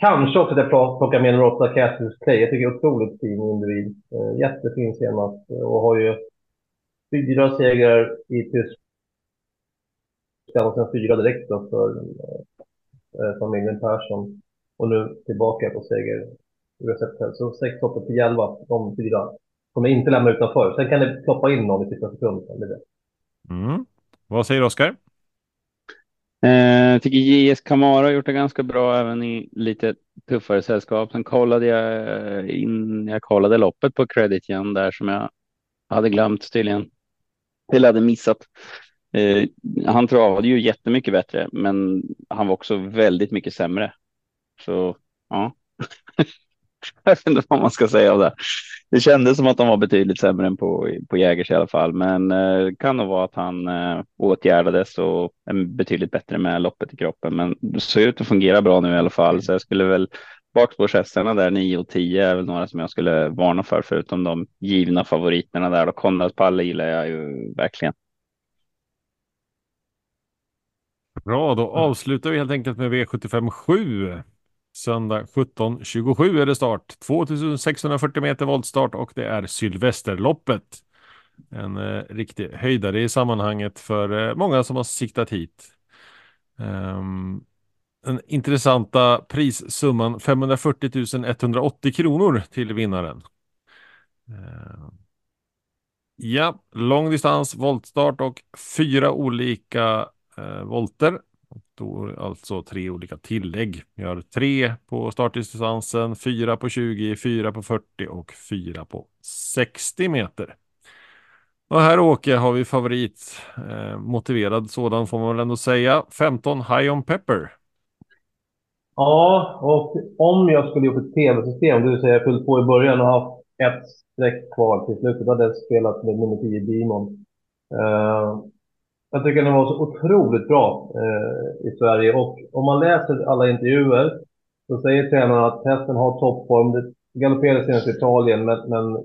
Kanske också att jag plockar med nummer 8 Cassius Clay. Jag tycker otroligt fin individ. Eh, Jättefin senast och har ju fyra segrar i Tyskland och sen fyra direkt då för eh, eh, familjen Persson. Och nu tillbaka på seger i recept. Så 6, 8, 10, 11, de fyra kommer inte lämna utanför. Sen kan det ploppa in någon i sista sekund. Det är det. Mm. Vad säger Oskar? Eh, Jag tycker JS Camara har gjort det ganska bra även i lite tuffare sällskap. Sen kollade jag eh, in, jag kollade loppet på Credit igen där som jag hade glömt tydligen. Eller hade missat. Eh, han travade ju jättemycket bättre, men han var också väldigt mycket sämre. Så ja, Jag vet inte vad man ska säga om det. Det kändes som att de var betydligt sämre än på, på Jägers i alla fall, men eh, kan nog vara att han eh, åtgärdades och är betydligt bättre med loppet i kroppen. Men det ser ut att fungera bra nu i alla fall, så jag skulle väl bakspårshästarna där 9 och 10 är väl några som jag skulle varna för, förutom de givna favoriterna där. Och Konrad Palle gillar jag ju verkligen. Bra, då avslutar vi helt enkelt med V75 7. Söndag 17.27 är det start. 2640 meter voltstart och det är Sylvesterloppet. En eh, riktig höjdare i sammanhanget för eh, många som har siktat hit. Um, den intressanta prissumman 540 180 kronor till vinnaren. Uh, ja, långdistans, voltstart och fyra olika eh, volter då alltså tre olika tillägg. Vi har tre på startdistansen, fyra på 20, fyra på 40 och fyra på 60 meter. Och här Åke har vi favorit, eh, motiverad sådan får man väl ändå säga, 15 High On Pepper. Ja, och om jag skulle gjort ett tv-system, det vill säga jag fyllt på i början och haft ett streck kvar till slutet, hade jag spelat med nummer 10 Demon. Uh, jag tycker den var så otroligt bra eh, i Sverige och om man läser alla intervjuer så säger tränaren att hästen har toppform. Det galopperade senast i Italien, men, men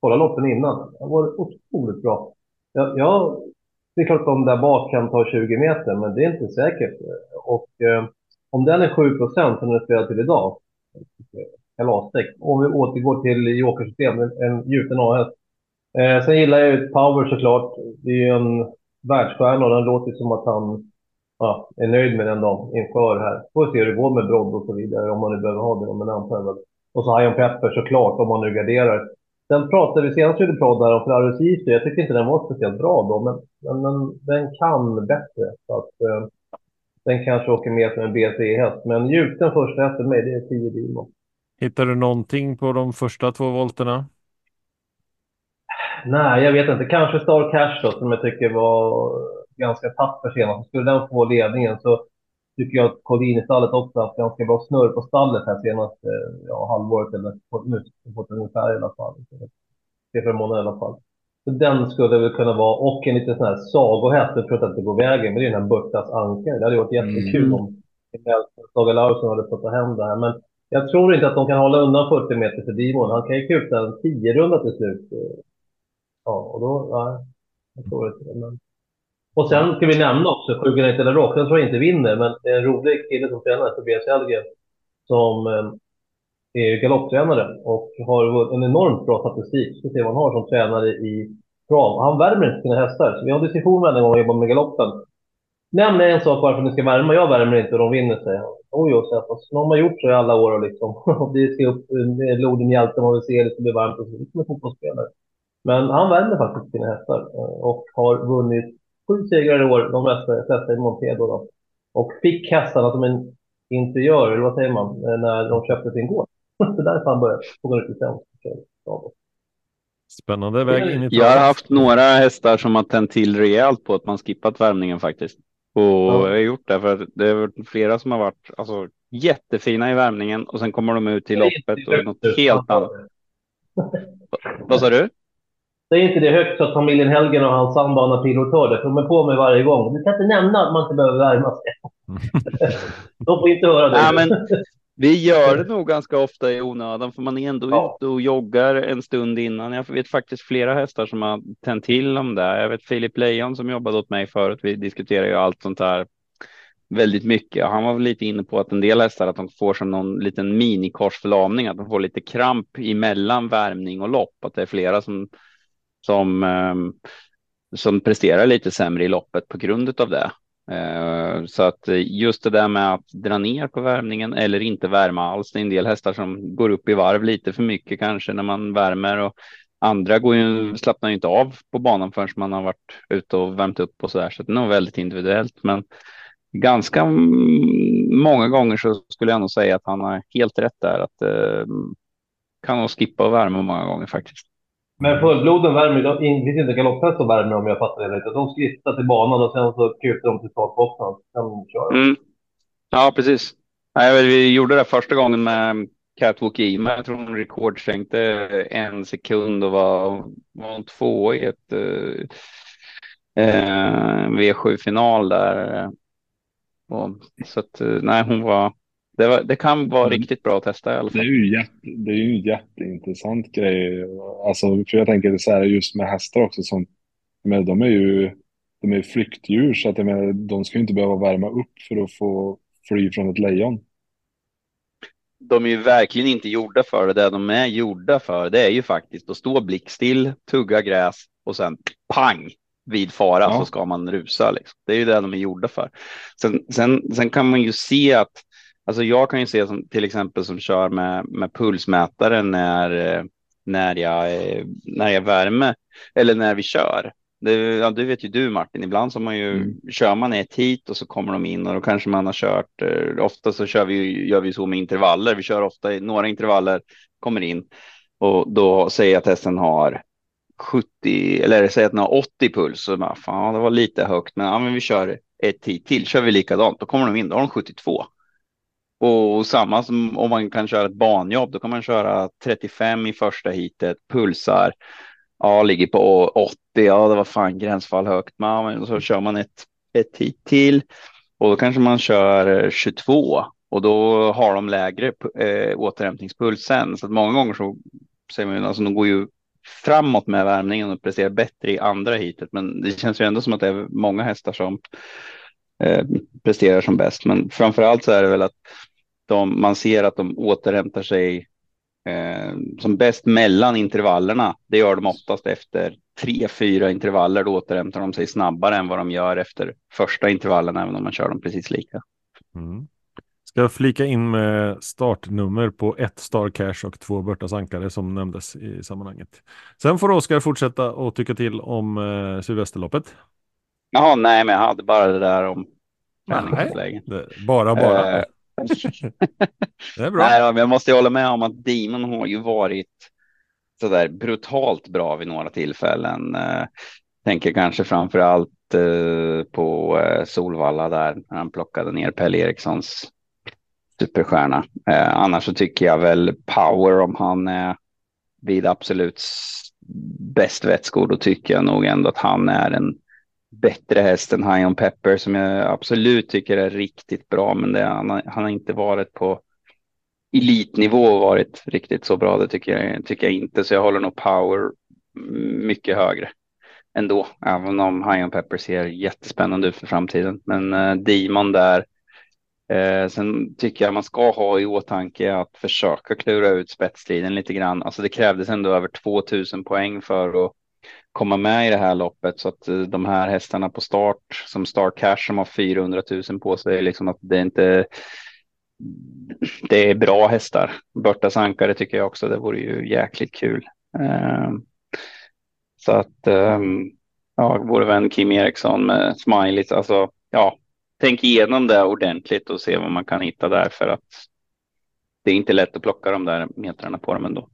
kolla loppen innan. Den var otroligt bra. Jag, jag, det är klart att de där bak kan ta 20 meter, men det är inte säkert. Och eh, om den är 7 procent som den är spelad till idag, kalasdäck. Om vi återgår till jokersystem, en, en gjuten A-häst. Eh, sen gillar jag ju Power såklart. Det är ju en världsstjärna och den låter som att han ja, är nöjd med den dagen inför här. Får se hur det går med Brodd och så vidare om man nu behöver ha det, men antar. Och så Ion Pepper såklart om man nu garderar. Sen pratade vi senast gjorde podd här om Ferraris Easter. Jag tyckte inte den var speciellt bra då, men, men, men den kan bättre. Så att, eh, den kanske åker med som en B3-häst. Men gjuten första hästen mig, det är 10 Dimo. Hittar du någonting på de första två volterna? Nej, jag vet inte. Kanske Star Cash då, som jag tycker var ganska tapper senast. Skulle den få ledningen så tycker jag att Collin-stallet också haft ganska bra snurr på stallet här senaste ja, halvåret eller nu, fått ungefär i alla fall. Tre, fyra månader i alla fall. Så den skulle väl kunna vara, och en liten sån här sagohäst, jag tror att det går vägen, men det är den här Burtas ankare. Det hade varit jättekul mm. om Saga Larsson hade fått ta hem det här. Men jag tror inte att de kan hålla undan 40 meter för Dimon. Han kan ju kuta en 10-runda till slut. Ja, och då, Nej, jag tror inte det. Men... Och sen ska vi nämna också Sjugen eller Rock. Den tror jag inte vinner, men det är en rolig kille som tränar, Tobias Hellgren, som eh, är galopptränare och har en enormt bra statistik. Ska se vad han har som tränare i trav. Han värmer inte sina hästar. Så vi har en diskussion med honom och jobbar med galoppen. Nämn en sak varför ni ska värma. Jag värmer inte och de vinner, säger han. Oj, oj, så alltså, har man gjort så i alla år och liksom. det ska upp, loden hjälte, man vill se det ska bli varmt och så. Det är fotbollsspelare. Men han värmer faktiskt sina hästar eh, och har vunnit sju segrar i år, de flesta i Montedo. Då. Och fick hästarna som en interiör, eller vad säger man, eh, när de köpte sin gård. Så därför han började få ut licens. Spännande väg in i Jag har haft några hästar som har tänt till rejält på att man skippat värmningen faktiskt. Och ja. jag har gjort det för det är flera som har varit alltså, jättefina i värmningen och sen kommer de ut i loppet och är något helt annat. Vad sa du? Säg inte det högt så att familjen Helgen och hans sambo Anna Pilot hör det, för de är på mig varje gång. Du kan inte nämna att man inte behöver värma sig. de får inte höra det. Ja, men vi gör det nog ganska ofta i onödan, för man är ändå ja. ute och joggar en stund innan. Jag vet faktiskt flera hästar som har tänt till om det. Jag vet Filip Lejon som jobbade åt mig förut. Vi diskuterar ju allt sånt här väldigt mycket. Han var lite inne på att en del hästar att de får som någon liten minikorsförlamning, att de får lite kramp emellan värmning och lopp, att det är flera som som, ehm, som presterar lite sämre i loppet på grund av det. Eh, så att just det där med att dra ner på värmningen eller inte värma alls. Det är en del hästar som går upp i varv lite för mycket kanske när man värmer och andra går ju, slappnar ju inte av på banan förrän man har varit ute och värmt upp och så där. Så det är nog väldigt individuellt. Men ganska många gånger så skulle jag nog säga att han har helt rätt där. Att eh, kan nog skippa och värma många gånger faktiskt. Men fullbloden värmer ju, det finns inte galopphäst som värmer om jag fattar det rätt. De skrittar till banan och sen så kutar de till startboxen. Sen kör Mm. Ja, precis. Nej, vi gjorde det första gången med Catwalk Ima. Jag tror hon rekordsänkte en sekund och var, var hon två i ett eh, eh V7-final där. Och, så att, eh, nej, hon var, det, var, det kan vara mm. riktigt bra att testa i alla fall. Det är ju, jätte, det är ju en jätteintressant grej. Alltså, för jag tänker så här just med hästar också som, men de är ju de är flyktdjur så att jag menar, de ska ju inte behöva värma upp för att få fly från ett lejon. De är ju verkligen inte gjorda för det. Det de är gjorda för, det är ju faktiskt att stå blickstill, tugga gräs och sen pang vid fara ja. så ska man rusa. Liksom. Det är ju det de är gjorda för. Sen, sen, sen kan man ju se att, alltså jag kan ju se som till exempel som kör med, med pulsmätare när, när, jag, när jag värmer eller när vi kör. Det, ja, det vet ju du Martin, ibland så man ju, mm. kör man ett hit och så kommer de in och då kanske man har kört, eh, ofta så kör vi, gör vi så med intervaller, vi kör ofta i några intervaller, kommer in och då säger jag att hästen har 70 eller säger att den har 80 puls så bara, fan det var lite högt. Men, ja, men vi kör ett hit till. Kör vi likadant då kommer de in då har de 72 och samma som om man kan köra ett banjobb då kan man köra 35 i första hitet pulsar. Ja ligger på 80 ja det var fan gränsfall högt. Men så kör man ett ett hit till. Och då kanske man kör 22 och då har de lägre eh, återhämtningspuls sen så att många gånger så ser man alltså de går ju framåt med värmningen och presterar bättre i andra hitet. Men det känns ju ändå som att det är många hästar som eh, presterar som bäst. Men framför allt så är det väl att de, man ser att de återhämtar sig eh, som bäst mellan intervallerna. Det gör de oftast efter tre, fyra intervaller. Då återhämtar de sig snabbare än vad de gör efter första intervallen, även om man kör dem precis lika. Mm. Ska flika in med startnummer på ett Star Cash och två Börtas Ankare som nämndes i sammanhanget. Sen får Oskar fortsätta och tycka till om eh, Sylvesterloppet. Jaha, nej, men jag hade bara det där om Nej, bara, bara. Eh, det är bra. Nej, jag måste hålla med om att Demon har ju varit så där brutalt bra vid några tillfällen. Eh, tänker kanske framför allt eh, på eh, Solvalla där när han plockade ner Pelle Erikssons superstjärna. Annars så tycker jag väl Power om han är vid absolut bäst vätskor, då tycker jag nog ändå att han är en bättre häst än High on Pepper som jag absolut tycker är riktigt bra, men det, han, har, han har inte varit på elitnivå och varit riktigt så bra. Det tycker jag, tycker jag inte, så jag håller nog Power mycket högre ändå, även om High on Pepper ser jättespännande ut för framtiden. Men eh, Demon där Eh, sen tycker jag man ska ha i åtanke att försöka klura ut spetsstriden lite grann. Alltså det krävdes ändå över 2000 poäng för att komma med i det här loppet så att eh, de här hästarna på start som Star Cash som har 400 000 på sig liksom att det inte. Det är bra hästar. Börtas ankare tycker jag också. Det vore ju jäkligt kul. Ehm, så att ehm, ja, vår vän Kim Eriksson med Smileys, alltså ja, tänk igenom det ordentligt och se vad man kan hitta där för att det är inte lätt att plocka de där metrarna på dem ändå.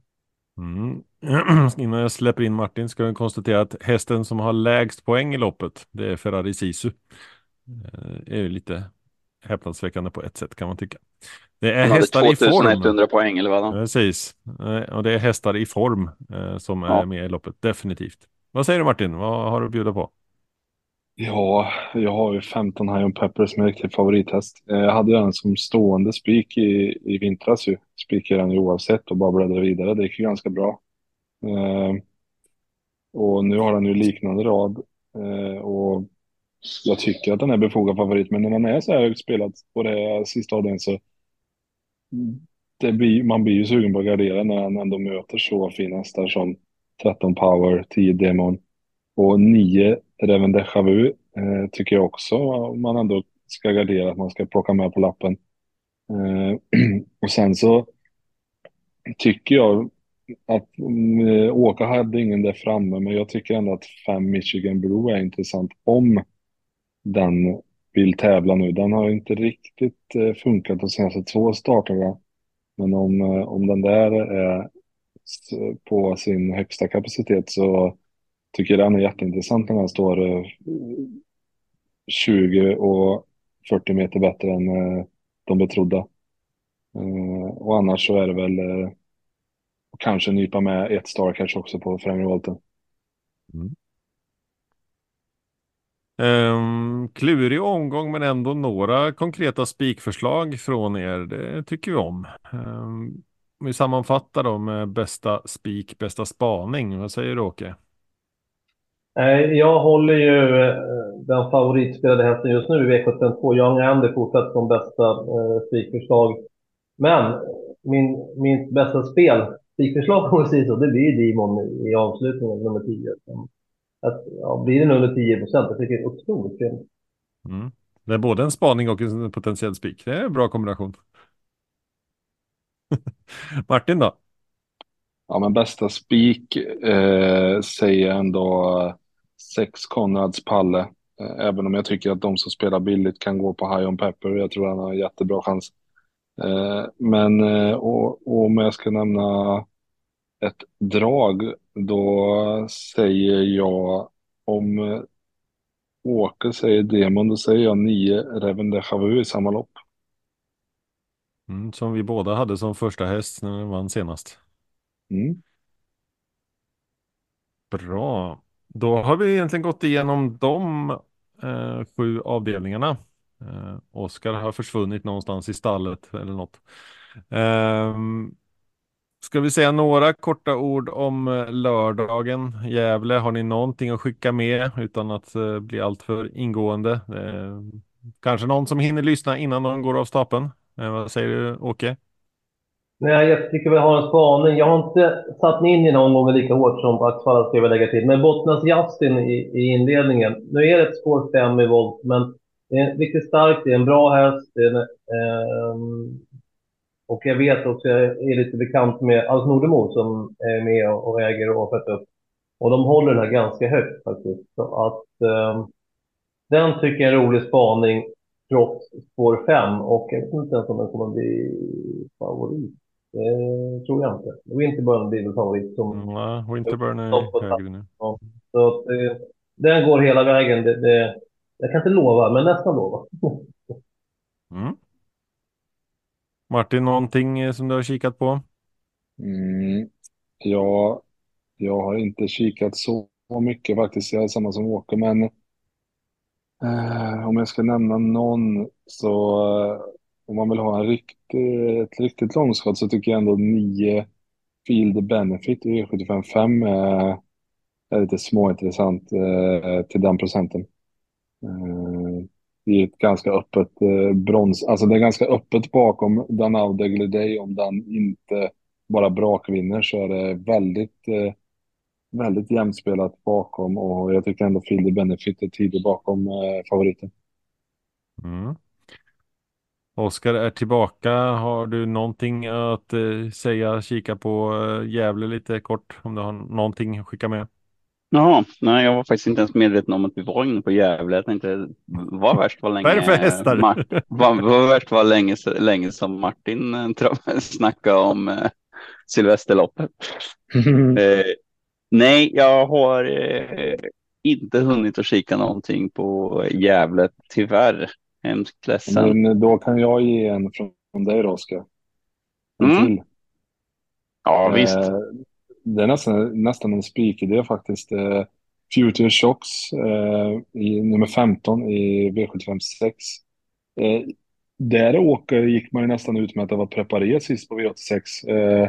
Mm. Innan jag släpper in Martin ska vi konstatera att hästen som har lägst poäng i loppet, det är Ferrari Sisu. Det eh, är ju lite häpnadsväckande på ett sätt kan man tycka. Det är hästar i form. 2100 poäng eller vad? Precis. Eh, och det är hästar i form eh, som ja. är med i loppet, definitivt. Vad säger du Martin? Vad har du att bjuda på? Ja, jag har ju 15 High on Pepper som är riktig favorithäst. Jag hade den som stående spik i, i vintras ju. Spikade den ju oavsett och bara bläddrade vidare. Det gick ju ganska bra. Eh, och nu har han ju liknande rad. Eh, och jag tycker att den är befogad favorit. Men när man är så här högt spelad på det sista avdelningen så det blir, man blir ju sugen på att gardera när han ändå möter så fina hästar som 13 Power, 10 Demon och 9 Reven Deja Vu eh, tycker jag också man ändå ska gardera att man ska plocka med på lappen. Eh, och sen så tycker jag att mm, Åka hade ingen där framme, men jag tycker ändå att fem Michigan Blue är intressant om den vill tävla nu. Den har inte riktigt eh, funkat de senaste två starterna. Men om, eh, om den där är på sin högsta kapacitet så tycker jag den är jätteintressant när den står eh, 20 och 40 meter bättre än de betrodda. Och annars så är det väl kanske nypa med ett Starcash också på främre volten. Mm. Um, klurig omgång men ändå några konkreta spikförslag från er. Det tycker vi om. Um, vi sammanfattar då med bästa spik, bästa spaning. Vad säger du Åke? Jag håller ju eh, den favoritspelade hästen just nu i V752. Young Andy fortsätter som bästa eh, spikförslag. Men min, min bästa spel, spikförslag om vi säger så, det blir Demon i avslutningen, nummer 10. Att, ja, blir den under 10 procent, jag tycker det är otroligt fint. Mm. Det är både en spaning och en potentiell spik. Det är en bra kombination. Martin då? Ja, men bästa spik eh, säger ändå sex Konrads Palle. Eh, även om jag tycker att de som spelar billigt kan gå på High on Pepper. Jag tror han har jättebra chans. Eh, men eh, och, och om jag ska nämna ett drag, då säger jag om eh, Åke säger Demon, då säger jag nio Reven de Chavu i samma lopp. Mm, som vi båda hade som första häst när vi vann senast. Mm. Bra. Då har vi egentligen gått igenom de eh, sju avdelningarna. Eh, Oskar har försvunnit någonstans i stallet eller något. Eh, ska vi säga några korta ord om eh, lördagen? Gävle, har ni någonting att skicka med utan att eh, bli alltför ingående? Eh, kanske någon som hinner lyssna innan de går av stapeln? Eh, vad säger du Åke? Nej, jag tycker vi har en spaning. Jag har inte satt mig in i någon gång lika hårt som Axvalla ska jag lägga till. Men Bottnas Justin i, i inledningen. Nu är det ett spår 5 i volt, men det är riktigt starkt. Det är en bra häst. Det är, eh, och jag vet också, jag är lite bekant med Alf Nordemo som är med och äger och har fött upp. Och de håller den här ganska högt faktiskt. Så att eh, den tycker jag är en rolig spaning trots spår 5. Och jag vet inte ens om den kommer bli favorit. Det tror jag inte. Winterburn blir väl favorit. Som... Mm, Winterburn är högre nu. Ja. Så att, eh, den går hela vägen. Det, det, jag kan inte lova, men nästan lova. mm. Martin, någonting eh, som du har kikat på? Mm. Ja, jag har inte kikat så mycket faktiskt. Jag är samma som Åke, men eh, om jag ska nämna någon så eh, om man vill ha en riktig, ett riktigt långskott så tycker jag ändå 9 Field Benefit i E755 är, är lite småintressant eh, till den procenten. Eh, i ett ganska öppet eh, brons, alltså det är ganska öppet bakom Danau Degliday om den inte bara brakvinner så är det väldigt, eh, väldigt jämspelat bakom och jag tycker ändå Field Benefit är tidigt bakom eh, favoriten. Mm. Oskar är tillbaka. Har du någonting att eh, säga, kika på eh, Gävle lite kort? Om du har någonting att skicka med? Jaha, nej, jag var faktiskt inte ens medveten om att vi var inne på Gävle. Jag tänkte, vad värst var länge... Vad är det för hästar? Vad, vad värst var länge, länge som Martin eh, snackade om eh, Sylvesterloppet. eh, nej, jag har eh, inte hunnit att kika någonting på Gävle, tyvärr. Hemskt ledsen. Men då kan jag ge en från dig då, Oskar. Mm. Ja, visst. Det är nästan, nästan en spikidé faktiskt. Eh, Future Shocks eh, i nummer 15 i V756. Eh, där åker gick man ju nästan ut med att det var preparé sist på V86. Eh,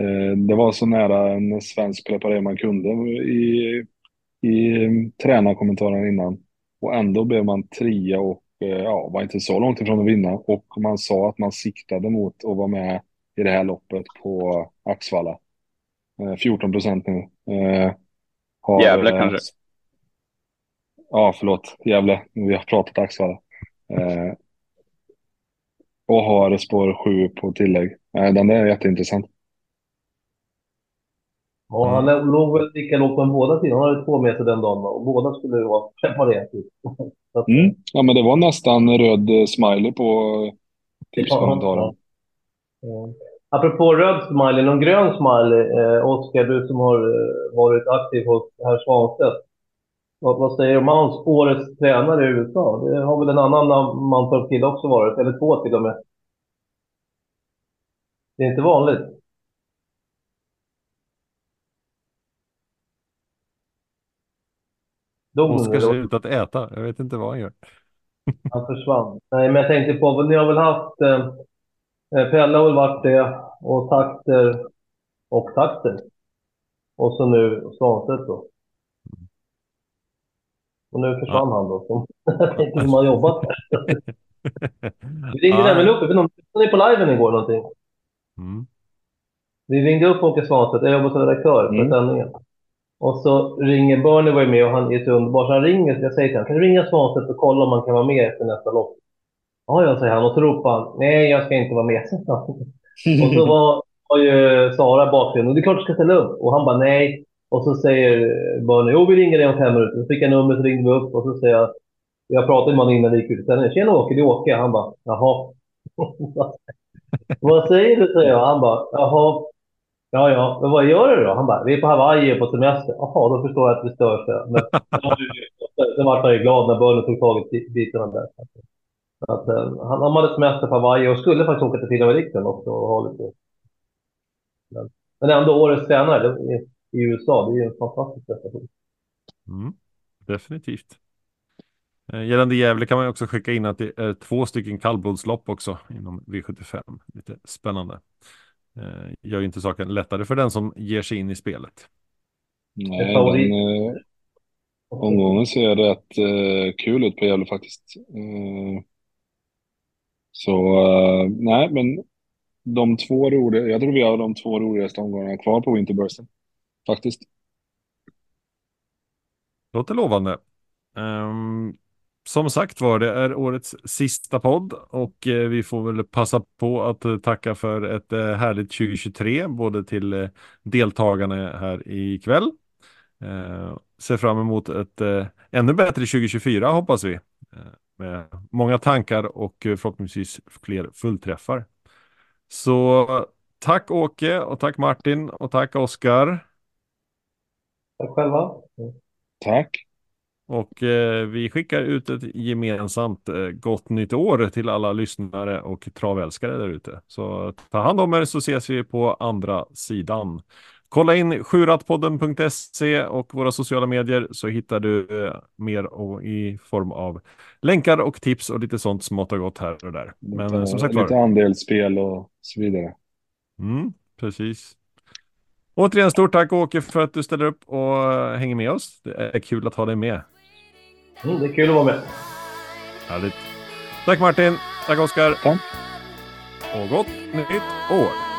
eh, det var så nära en svensk preparé man kunde i, i tränarkommentaren innan. Och ändå blev man trea och eh, ja, var inte så långt ifrån att vinna. Och man sa att man siktade mot att vara med i det här loppet på Axvalla. Eh, 14 procent nu. Eh, har, Gävle eh, kanske. Ja, förlåt. Gävle. Vi har pratat Axvalla. Eh, och har spår 7 på tillägg. Eh, den där är jätteintressant. Ja, han låg väl lika lågt på båda sidor. Han hade två meter den dagen och båda skulle vara preparerat. Mm. Ja, men det var nästan röd eh, smiley på eh, tipskommentaren. Ja. Apropå röd smiley, någon grön smiley, eh, Oskar, du som har eh, varit aktiv hos herr Svanstedt. Vad, vad säger du om hans årets tränare i USA? Det har väl en annan Mantorp-kille också varit, eller två till och med. Det är inte vanligt. Oskar ser ut att äta. Jag vet inte vad han gör. Han försvann. Nej, men jag tänkte på, ni har väl haft... Eh, Pelle har väl varit det, och Takter och Takter. Och så nu Svanstedt då. Och nu försvann han då. Jag tänkte hur man jobbat. Vi ringde Ja. nämligen upp, jag vet inte om ni på liven igår någonting? Mm. Vi ringde upp Åke Svanstedt, jag jobbar som redaktör för Mm. sändningen. Och så ringer Bernie var med och han är så underbar, så han ringer, jag säger till honom, kan du ringa Svanstedt och kolla om han kan vara med efter nästa lopp? Ja, ja, säger han och så ropar han, nej jag ska inte vara med. och så var, var ju Sara bakgrunden, och det är klart du ska ställa upp. Och han bara nej. Och så säger Bernie, jo vi ringer dig om fem minuter. Så fick jag numret, så ringde vi upp och så säger jag, jag pratade med honom innan vi gick ut. Sen, Tjena Åke, det är Åke. Han bara, jaha. vad säger du? säger jag. Han bara, jaha. Ja, ja, men vad gör du då? Han bara, vi är på Hawaii på semester. Jaha, då förstår jag att vi störs. Men sen vart han ju glad när Bernie tog tag i bitarna där. Att, eh, han, han hade semester på Hawaii och skulle faktiskt åka till Finland också och ha lite... Men, men ändå årets tränare det, i, i USA, det är ju en fantastisk prestation. Mm. Definitivt. Eh, Gällande Gävle kan man också skicka in att det är två stycken kallblodslopp också inom V75. Lite spännande. Eh, Gör ju inte saken lättare för den som ger sig in i spelet. Nej, den eh, omgången ser rätt eh, kul ut på Gävle faktiskt. Eh, så eh, nej, men de två roliga, jag tror vi har de två roligaste omgångarna kvar på Winterbursten. Faktiskt. Låter lovande. Um, som sagt var, det är årets sista podd och eh, vi får väl passa på att eh, tacka för ett härligt 2023, både till deltagarna här ikväll. Uh, ser fram emot ett ännu bättre 2024 hoppas vi. Eh, med många tankar och eh, förhoppningsvis fler fullträffar. Så tack Åke och tack Martin och tack Oskar. Tack själva. Tack. Och eh, vi skickar ut ett gemensamt eh, gott nytt år till alla lyssnare och travälskare där ute. Så ta hand om er så ses vi på andra sidan. Kolla in sjurattpodden.se och våra sociala medier så hittar du eh, mer och, i form av länkar och tips och lite sånt smått och gott här och där. Men lite, eh, som sagt lite var, andelsspel och så vidare. mm, precis. Återigen stort tack Åke för att du ställer upp och eh, hänger med oss. Det är kul att ha dig med. Mm, det är kul att vara med. Härligt. Tack Martin. Tack Oskar. Tack. Och gott nytt år.